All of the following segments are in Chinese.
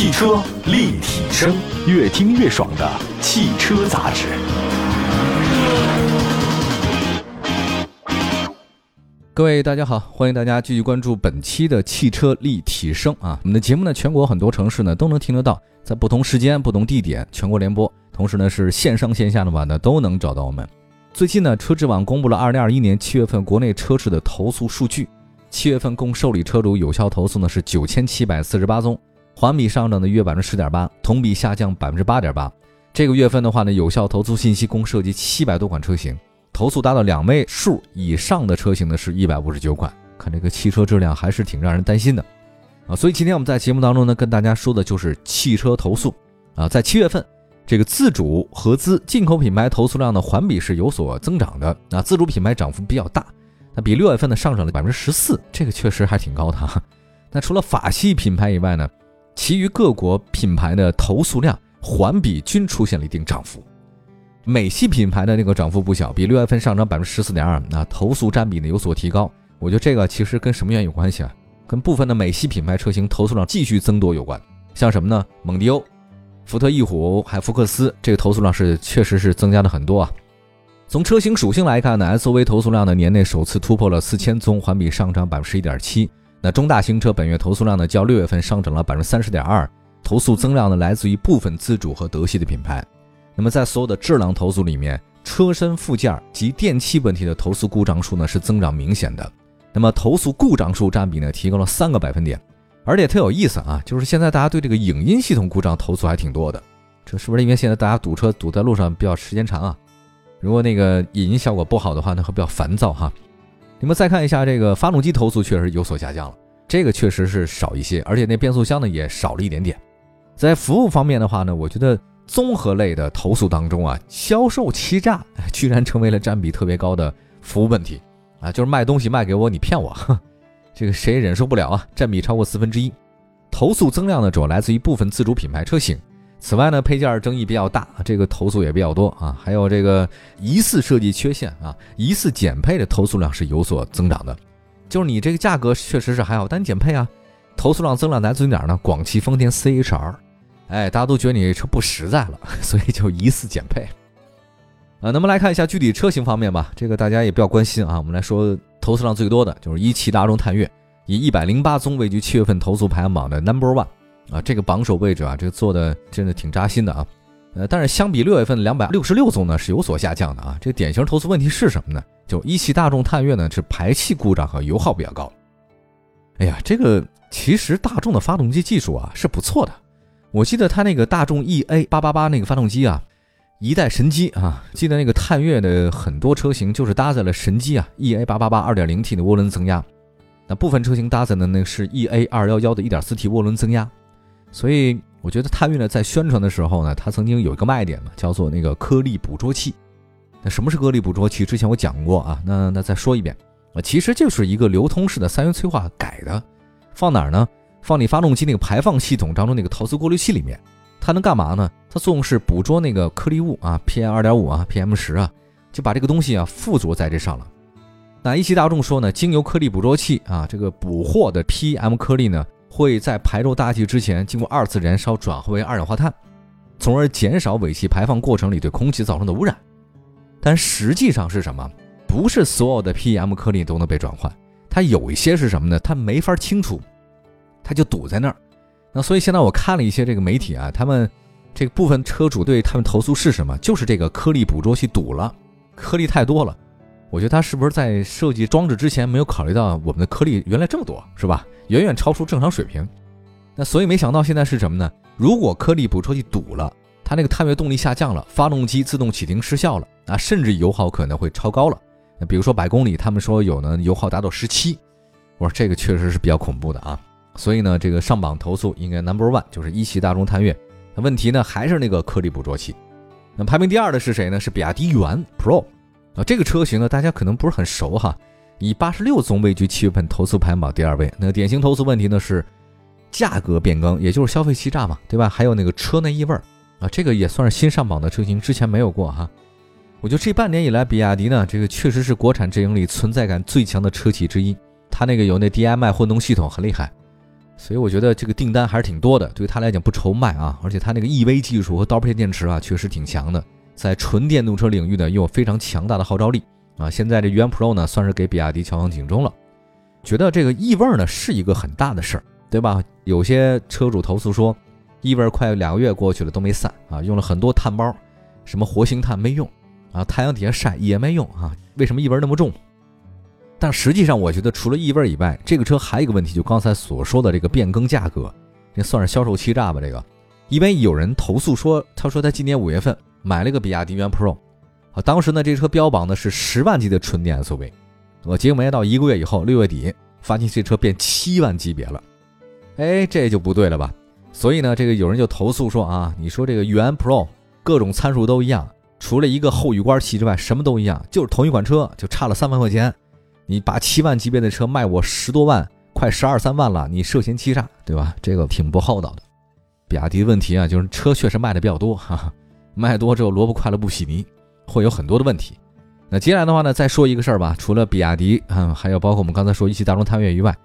汽车立体声，越听越爽的汽车杂志。各位大家好，欢迎大家继续关注本期的汽车立体声啊！我们的节目呢，全国很多城市呢都能听得到，在不同时间、不同地点，全国联播。同时呢，是线上线下的话呢都能找到我们。最近呢，车之网公布了二零二一年七月份国内车市的投诉数据，七月份共受理车主有效投诉呢是九千七百四十八宗，环比上涨的约百分之十点八，同比下降百分之八点八。这个月份的话呢，有效投诉信息共涉及七百多款车型。投诉达到两位数以上的车型呢，是一百五十九款。看这个汽车质量还是挺让人担心的啊！所以今天我们在节目当中呢，跟大家说的就是汽车投诉啊。在七月份，这个自主、合资、进口品牌投诉量呢，环比是有所增长的啊。自主品牌涨幅比较大，那比六月份呢上涨了百分之十四，这个确实还挺高的哈。那除了法系品牌以外呢，其余各国品牌的投诉量环比均出现了一定涨幅。美系品牌的那个涨幅不小，比六月份上涨百分之十四点二，那投诉占比呢有所提高。我觉得这个其实跟什么原因有关系啊？跟部分的美系品牌车型投诉量继续增多有关。像什么呢？蒙迪欧、福特翼虎还福克斯，这个投诉量是确实是增加了很多啊。从车型属性来看呢，SUV 投诉量呢年内首次突破了四千宗，环比上涨百分之十一点七。那中大型车本月投诉量呢较六月份上涨了百分之三十点二，投诉增量呢来自于部分自主和德系的品牌。那么在所有的质量投诉里面，车身附件及电器问题的投诉故障数呢是增长明显的。那么投诉故障数占比呢提高了三个百分点，而且特有意思啊，就是现在大家对这个影音系统故障投诉还挺多的，这是不是因为现在大家堵车堵在路上比较时间长啊？如果那个影音效果不好的话呢，会比较烦躁哈。你们再看一下这个发动机投诉确实有所下降了，这个确实是少一些，而且那变速箱呢也少了一点点。在服务方面的话呢，我觉得。综合类的投诉当中啊，销售欺诈 居然成为了占比特别高的服务问题啊！就是卖东西卖给我，你骗我，这个谁也忍受不了啊！占比超过四分之一。投诉增量呢，主要来自于部分自主品牌车型。此外呢，配件争议比较大，这个投诉也比较多啊。还有这个疑似设计缺陷啊，疑似减配的投诉量是有所增长的。就是你这个价格确实是还好，但减配啊，投诉量增量来自于哪儿呢？广汽丰田 CHR。哎，大家都觉得你这车不实在了，所以就疑似减配。啊，那么来看一下具体车型方面吧，这个大家也比较关心啊。我们来说投诉量最多的就是一汽大众探岳，以一百零八宗位居七月份投诉排行榜的 number one 啊，这个榜首位置啊，这个做的真的挺扎心的啊。呃，但是相比六月份两百六十六宗呢，是有所下降的啊。这个典型投诉问题是什么呢？就一汽大众探岳呢是排气故障和油耗比较高。哎呀，这个其实大众的发动机技术啊是不错的。我记得它那个大众 E A 八八八那个发动机啊，一代神机啊！记得那个探岳的很多车型就是搭载了神机啊，E A 八八八二点零 T 的涡轮增压，那部分车型搭载的呢是 E A 二幺幺的一点四 T 涡轮增压。所以我觉得探岳呢在宣传的时候呢，它曾经有一个卖点嘛，叫做那个颗粒捕捉器。那什么是颗粒捕捉器？之前我讲过啊，那那再说一遍啊，其实就是一个流通式的三元催化改的，放哪儿呢？放你发动机那个排放系统当中那个陶瓷过滤器里面，它能干嘛呢？它作用是捕捉那个颗粒物啊，PM 二点五啊，PM 十啊，就把这个东西啊附着在这上了。那一汽大众说呢，经由颗粒捕捉器啊，这个捕获的 PM 颗粒呢，会在排入大气之前经过二次燃烧转化为二氧化碳，从而减少尾气排放过程里对空气造成的污染。但实际上是什么？不是所有的 PM 颗粒都能被转换，它有一些是什么呢？它没法清除。它就堵在那儿，那所以现在我看了一些这个媒体啊，他们这个部分车主对他们投诉是什么？就是这个颗粒捕捉器堵了，颗粒太多了。我觉得他是不是在设计装置之前没有考虑到我们的颗粒原来这么多，是吧？远远超出正常水平。那所以没想到现在是什么呢？如果颗粒捕捉器堵了，它那个探月动力下降了，发动机自动启停失效了，啊，甚至油耗可能会超高了。那比如说百公里，他们说有呢油耗达到十七，我说这个确实是比较恐怖的啊。所以呢，这个上榜投诉应该 number one 就是一汽大众探岳。那问题呢，还是那个颗粒捕捉器。那排名第二的是谁呢？是比亚迪元 Pro 啊，这个车型呢，大家可能不是很熟哈。以八十六宗位居七月份投诉排行榜第二位。那典型投诉问题呢是价格变更，也就是消费欺诈嘛，对吧？还有那个车内异味啊，这个也算是新上榜的车型，之前没有过哈。我觉得这半年以来，比亚迪呢，这个确实是国产阵营里存在感最强的车企之一。它那个有那 DMI 混动系统很厉害。所以我觉得这个订单还是挺多的，对于它来讲不愁卖啊。而且它那个 EV 技术和刀片电池啊，确实挺强的，在纯电动车领域呢，又有非常强大的号召力啊。现在这元 Pro 呢，算是给比亚迪敲响警钟了。觉得这个异味呢是一个很大的事儿，对吧？有些车主投诉说，异味快两个月过去了都没散啊，用了很多碳包，什么活性炭没用啊，太阳底下晒也没用啊，为什么异味那么重？但实际上，我觉得除了异味以外，这个车还有一个问题，就刚才所说的这个变更价格，这算是销售欺诈吧？这个，因为有人投诉说，他说他今年五月份买了个比亚迪元 Pro，啊，当时呢这车标榜的是十万级的纯电 SUV。我结果没到一个月以后，六月底发现这车变七万级别了，哎，这就不对了吧？所以呢，这个有人就投诉说啊，你说这个元 Pro 各种参数都一样，除了一个后雨刮器之外，什么都一样，就是同一款车，就差了三万块钱，你把七万级别的车卖我十多万，快十二三万了，你涉嫌欺诈，对吧？这个挺不厚道的。比亚迪问题啊，就是车确实卖的比较多，哈哈，卖多之后萝卜快了不洗泥，会有很多的问题。那接下来的话呢，再说一个事儿吧。除了比亚迪，嗯，还有包括我们刚才说一汽大众探岳以外，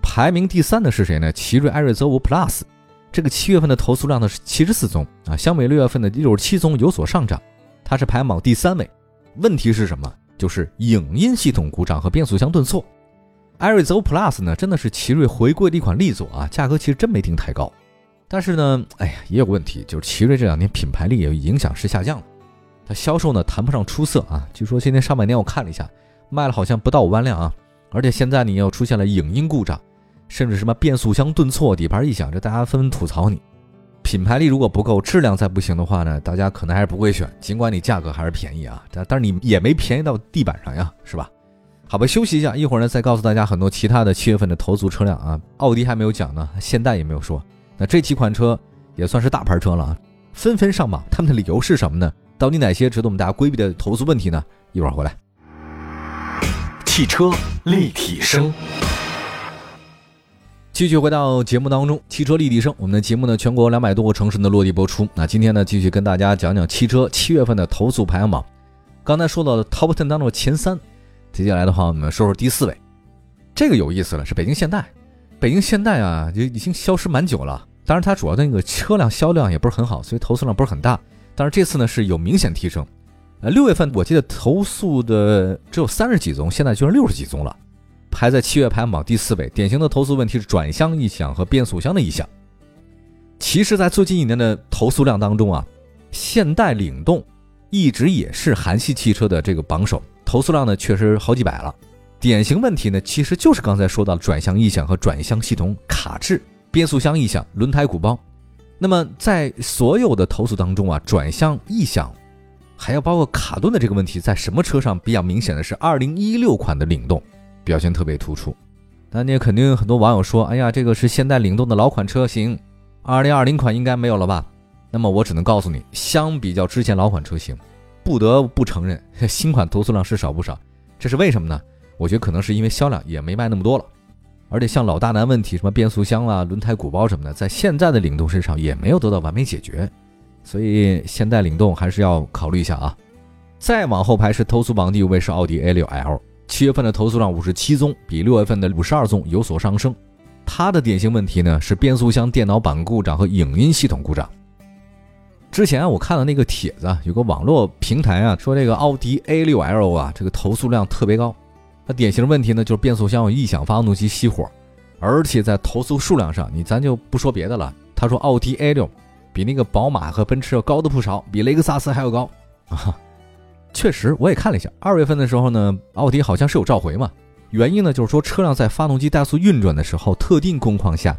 排名第三的是谁呢？奇瑞艾瑞泽五 Plus，这个七月份的投诉量呢是七十四宗啊，相比六月份的六十七宗有所上涨，它是排榜第三位。问题是什么？就是影音系统故障和变速箱顿挫。艾瑞泽五 Plus 呢，真的是奇瑞回归的一款力作啊，价格其实真没定太高。但是呢，哎呀，也有个问题，就是奇瑞这两年品牌力也影响是下降了。它销售呢谈不上出色啊，据说今年上半年我看了一下，卖了好像不到五万辆啊，而且现在你又出现了影音故障，甚至什么变速箱顿挫、底盘异响，这大家纷纷吐槽你。品牌力如果不够，质量再不行的话呢，大家可能还是不会选，尽管你价格还是便宜啊，但但是你也没便宜到地板上呀，是吧？好吧，休息一下，一会儿呢再告诉大家很多其他的七月份的投诉车辆啊，奥迪还没有讲呢，现代也没有说，那这几款车也算是大牌车了啊，纷纷上榜，他们的理由是什么呢？到底哪些值得我们大家规避的投诉问题呢？一会儿回来。汽车立体声，继续回到节目当中。汽车立体声，我们的节目呢，全国两百多个城市的落地播出。那今天呢，继续跟大家讲讲汽车七月份的投诉排行榜。刚才说到的 Top Ten 当中的前三，接下来的话，我们说说第四位。这个有意思了，是北京现代。北京现代啊，就已经消失蛮久了。当然，它主要的那个车辆销量也不是很好，所以投诉量不是很大。但是这次呢是有明显提升，呃，六月份我记得投诉的只有三十几宗，现在居然六十几宗了，排在七月排行榜第四位。典型的投诉问题是转向异响和变速箱的异响。其实，在最近一年的投诉量当中啊，现代领动一直也是韩系汽车的这个榜首，投诉量呢确实好几百了。典型问题呢其实就是刚才说到的转向异响和转向系统卡滞、变速箱异响、轮胎鼓包。那么在所有的投诉当中啊，转向异响，还要包括卡顿的这个问题，在什么车上比较明显的是二零一六款的领动表现特别突出。那你也肯定有很多网友说，哎呀，这个是现代领动的老款车型，二零二零款应该没有了吧？那么我只能告诉你，相比较之前老款车型，不得不承认新款投诉量是少不少。这是为什么呢？我觉得可能是因为销量也没卖那么多了。而且像老大难问题，什么变速箱啊、轮胎鼓包什么的，在现在的领动身上也没有得到完美解决，所以现代领动还是要考虑一下啊。再往后排是投诉榜第五位是奥迪 A6L，七月份的投诉量五十七宗，比六月份的五十二宗有所上升。它的典型问题呢是变速箱电脑板故障和影音系统故障。之前我看到那个帖子，有个网络平台啊说这个奥迪 A6L 啊，这个投诉量特别高。典型的问题呢，就是变速箱有异响，发动机熄火，而且在投诉数量上，你咱就不说别的了。他说奥迪 A 六比那个宝马和奔驰要高的不少，比雷克萨斯还要高啊。确实，我也看了一下，二月份的时候呢，奥迪好像是有召回嘛。原因呢，就是说车辆在发动机怠速运转的时候，特定工况下，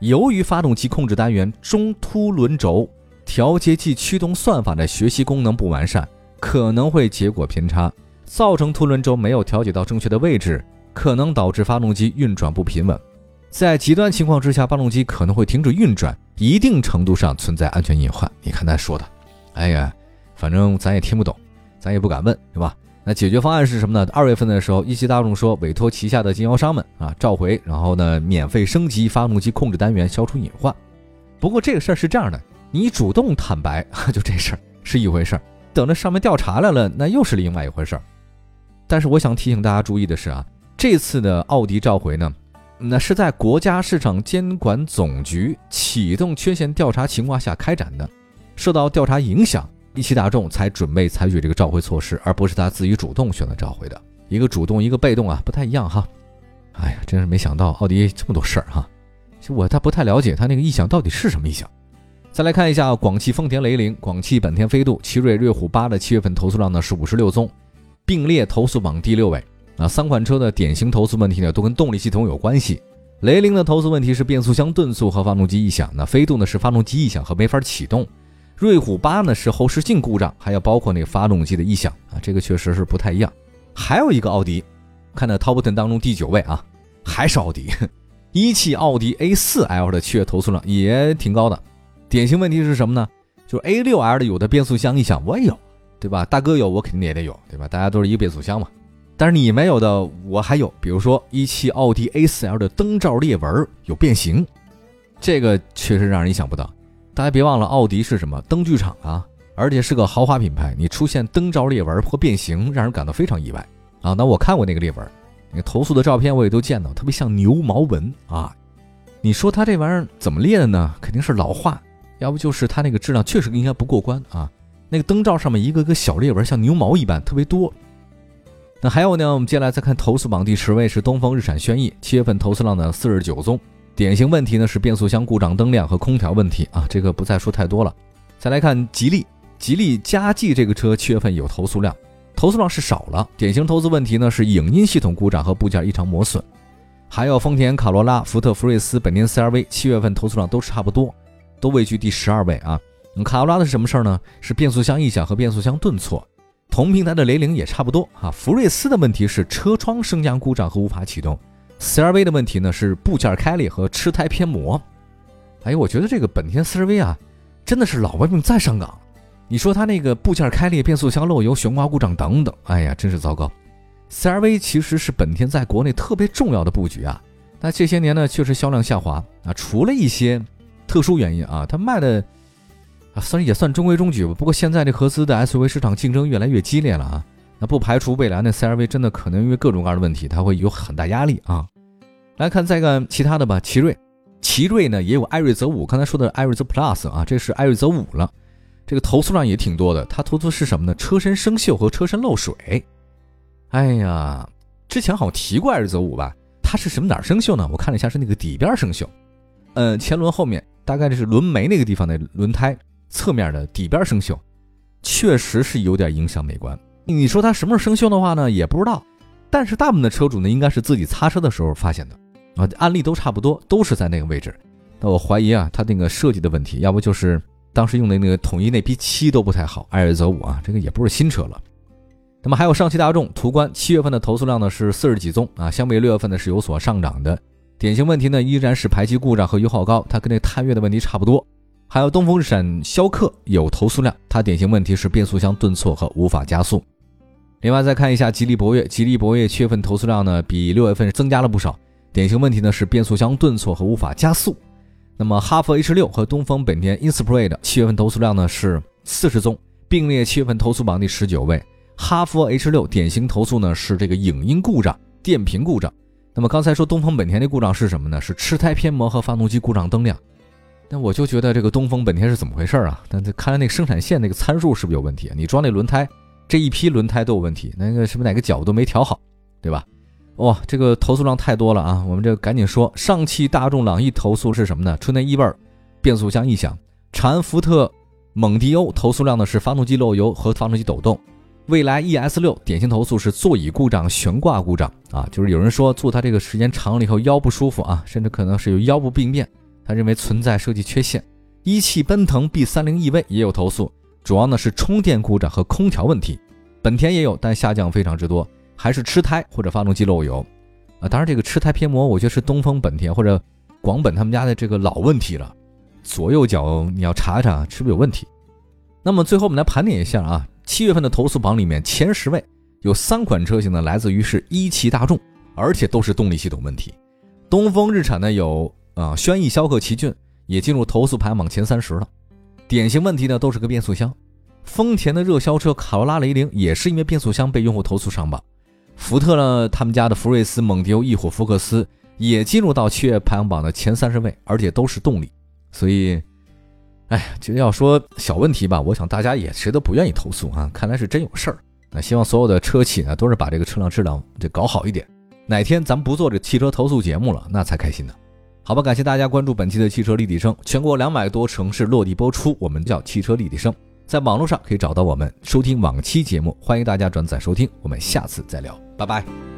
由于发动机控制单元中凸轮轴调节器驱动算法的学习功能不完善，可能会结果偏差。造成凸轮轴没有调节到正确的位置，可能导致发动机运转不平稳。在极端情况之下，发动机可能会停止运转，一定程度上存在安全隐患。你看他说的，哎呀，反正咱也听不懂，咱也不敢问，对吧？那解决方案是什么呢？二月份的时候，一汽大众说委托旗下的经销商们啊召回，然后呢免费升级发动机控制单元，消除隐患。不过这个事儿是这样的，你主动坦白 就这事儿是一回事儿，等着上面调查来了，那又是另外一回事儿。但是我想提醒大家注意的是啊，这次的奥迪召回呢，那是在国家市场监管总局启动缺陷调查情况下开展的，受到调查影响，一汽大众才准备采取这个召回措施，而不是他自己主动选择召回的。一个主动，一个被动啊，不太一样哈。哎呀，真是没想到奥迪这么多事儿哈。其实我他不太了解他那个异响到底是什么异响。再来看一下广汽丰田雷凌、广汽本田飞度、奇瑞瑞虎八的七月份投诉量呢是五十六宗，并列投诉榜第六位。啊，三款车的典型投诉问题呢都跟动力系统有关系。雷凌的投诉问题是变速箱顿挫和发动机异响，那飞度呢是发动机异响和没法启动，瑞虎八呢是后视镜故障，还要包括那个发动机的异响啊，这个确实是不太一样。还有一个奥迪，看到 Top Ten 当中第九位啊，还是奥迪，一汽奥迪 A4L 的七月投诉量也挺高的。典型问题是什么呢？就是 A6L 的有的变速箱异响我也有，对吧？大哥有我肯定也得有，对吧？大家都是一个变速箱嘛。但是你没有的我还有，比如说一汽奥迪 A4L 的灯罩裂纹有变形，这个确实让人意想不到。大家别忘了，奥迪是什么灯具厂啊？而且是个豪华品牌，你出现灯罩裂纹或变形，让人感到非常意外啊！那我看过那个裂纹，那个投诉的照片我也都见到，特别像牛毛纹啊！你说它这玩意儿怎么裂的呢？肯定是老化，要不就是它那个质量确实应该不过关啊！那个灯罩上面一个个小裂纹，像牛毛一般，特别多。那还有呢，我们接下来再看投诉榜第十位是东风日产轩逸，七月份投诉量呢四十九宗，典型问题呢是变速箱故障、灯亮和空调问题啊，这个不再说太多了。再来看吉利。吉利嘉际这个车七月份有投诉量，投诉量是少了。典型投诉问题呢是影音系统故障和部件异常磨损。还有丰田卡罗拉、福特福睿斯、本田 CR-V 七月份投诉量都是差不多，都位居第十二位啊。卡罗拉的是什么事儿呢？是变速箱异响和变速箱顿挫。同平台的雷凌也差不多啊。福睿斯的问题是车窗升降故障和无法启动。CR-V 的问题呢是部件开裂和吃胎偏磨。哎我觉得这个本田 CR-V 啊，真的是老毛病再上岗。你说它那个部件开裂、变速箱漏油、悬挂故障等等，哎呀，真是糟糕。CR-V 其实是本田在国内特别重要的布局啊，那这些年呢确实销量下滑啊，除了一些特殊原因啊，它卖的啊算也算中规中矩吧。不过现在这合资的 SUV 市场竞争越来越激烈了啊，那不排除未来呢 CR-V 真的可能因为各种各样的问题，它会有很大压力啊。来看再看其他的吧，奇瑞，奇瑞呢也有艾瑞泽五，刚才说的艾瑞泽 Plus 啊，这是艾瑞泽五了。这个投诉量也挺多的，它投诉是什么呢？车身生锈和车身漏水。哎呀，之前好像提过艾瑞泽五吧？它是什么哪儿生锈呢？我看了一下，是那个底边生锈。嗯，前轮后面大概这是轮眉那个地方的轮胎侧面的底边生锈，确实是有点影响美观。你说它什么时候生锈的话呢？也不知道。但是大部分的车主呢，应该是自己擦车的时候发现的啊，案例都差不多，都是在那个位置。那我怀疑啊，它那个设计的问题，要不就是。当时用的那个统一那批漆都不太好，艾瑞泽五啊，这个也不是新车了。那么还有上汽大众途观，七月份的投诉量呢是四十几宗啊，相比六月份呢是有所上涨的。典型问题呢依然是排气故障和油耗高，它跟那探岳的问题差不多。还有东风日产逍客有投诉量，它典型问题是变速箱顿挫和无法加速。另外再看一下吉利博越，吉利博越七月份投诉量呢比六月份增加了不少，典型问题呢是变速箱顿挫和无法加速。那么哈弗 H 六和东风本田 Inspire 的七月份投诉量呢是四十宗，并列七月份投诉榜第十九位。哈弗 H 六典型投诉呢是这个影音故障、电瓶故障。那么刚才说东风本田的故障是什么呢？是吃胎偏磨和发动机故障灯亮。那我就觉得这个东风本田是怎么回事啊？但这看来那个生产线那个参数是不是有问题啊？你装那轮胎，这一批轮胎都有问题，那个是不是哪个角都没调好，对吧？哇，这个投诉量太多了啊！我们这赶紧说，上汽大众朗逸投诉是什么呢？纯电异味、变速箱异响。长安福特蒙迪欧投诉量呢是发动机漏油和发动机抖动。蔚来 ES 六典型投诉是座椅故障、悬挂故障啊，就是有人说坐它这个时间长了以后腰不舒服啊，甚至可能是有腰部病变，他认为存在设计缺陷。一汽奔腾 B 三零 EV 也有投诉，主要呢是充电故障和空调问题。本田也有，但下降非常之多。还是吃胎或者发动机漏油，啊，当然这个吃胎偏磨，我觉得是东风本田或者广本他们家的这个老问题了。左右脚你要查查是不是有问题。那么最后我们来盘点一下啊，七月份的投诉榜里面前十位有三款车型呢来自于是一汽大众，而且都是动力系统问题。东风日产呢有啊轩逸、逍客、奇骏也进入投诉排行榜前三十了。典型问题呢都是个变速箱。丰田的热销车卡罗拉、雷凌也是因为变速箱被用户投诉上榜。福特呢？他们家的福睿斯、蒙迪欧、翼虎、福克斯也进入到七月排行榜的前三十位，而且都是动力。所以，哎呀，其实要说小问题吧，我想大家也谁都不愿意投诉啊。看来是真有事儿。那希望所有的车企呢，都是把这个车辆质量这搞好一点。哪天咱不做这汽车投诉节目了，那才开心呢。好吧，感谢大家关注本期的汽车立体声，全国两百多城市落地播出，我们叫汽车立体声，在网络上可以找到我们，收听往期节目，欢迎大家转载收听，我们下次再聊，拜拜。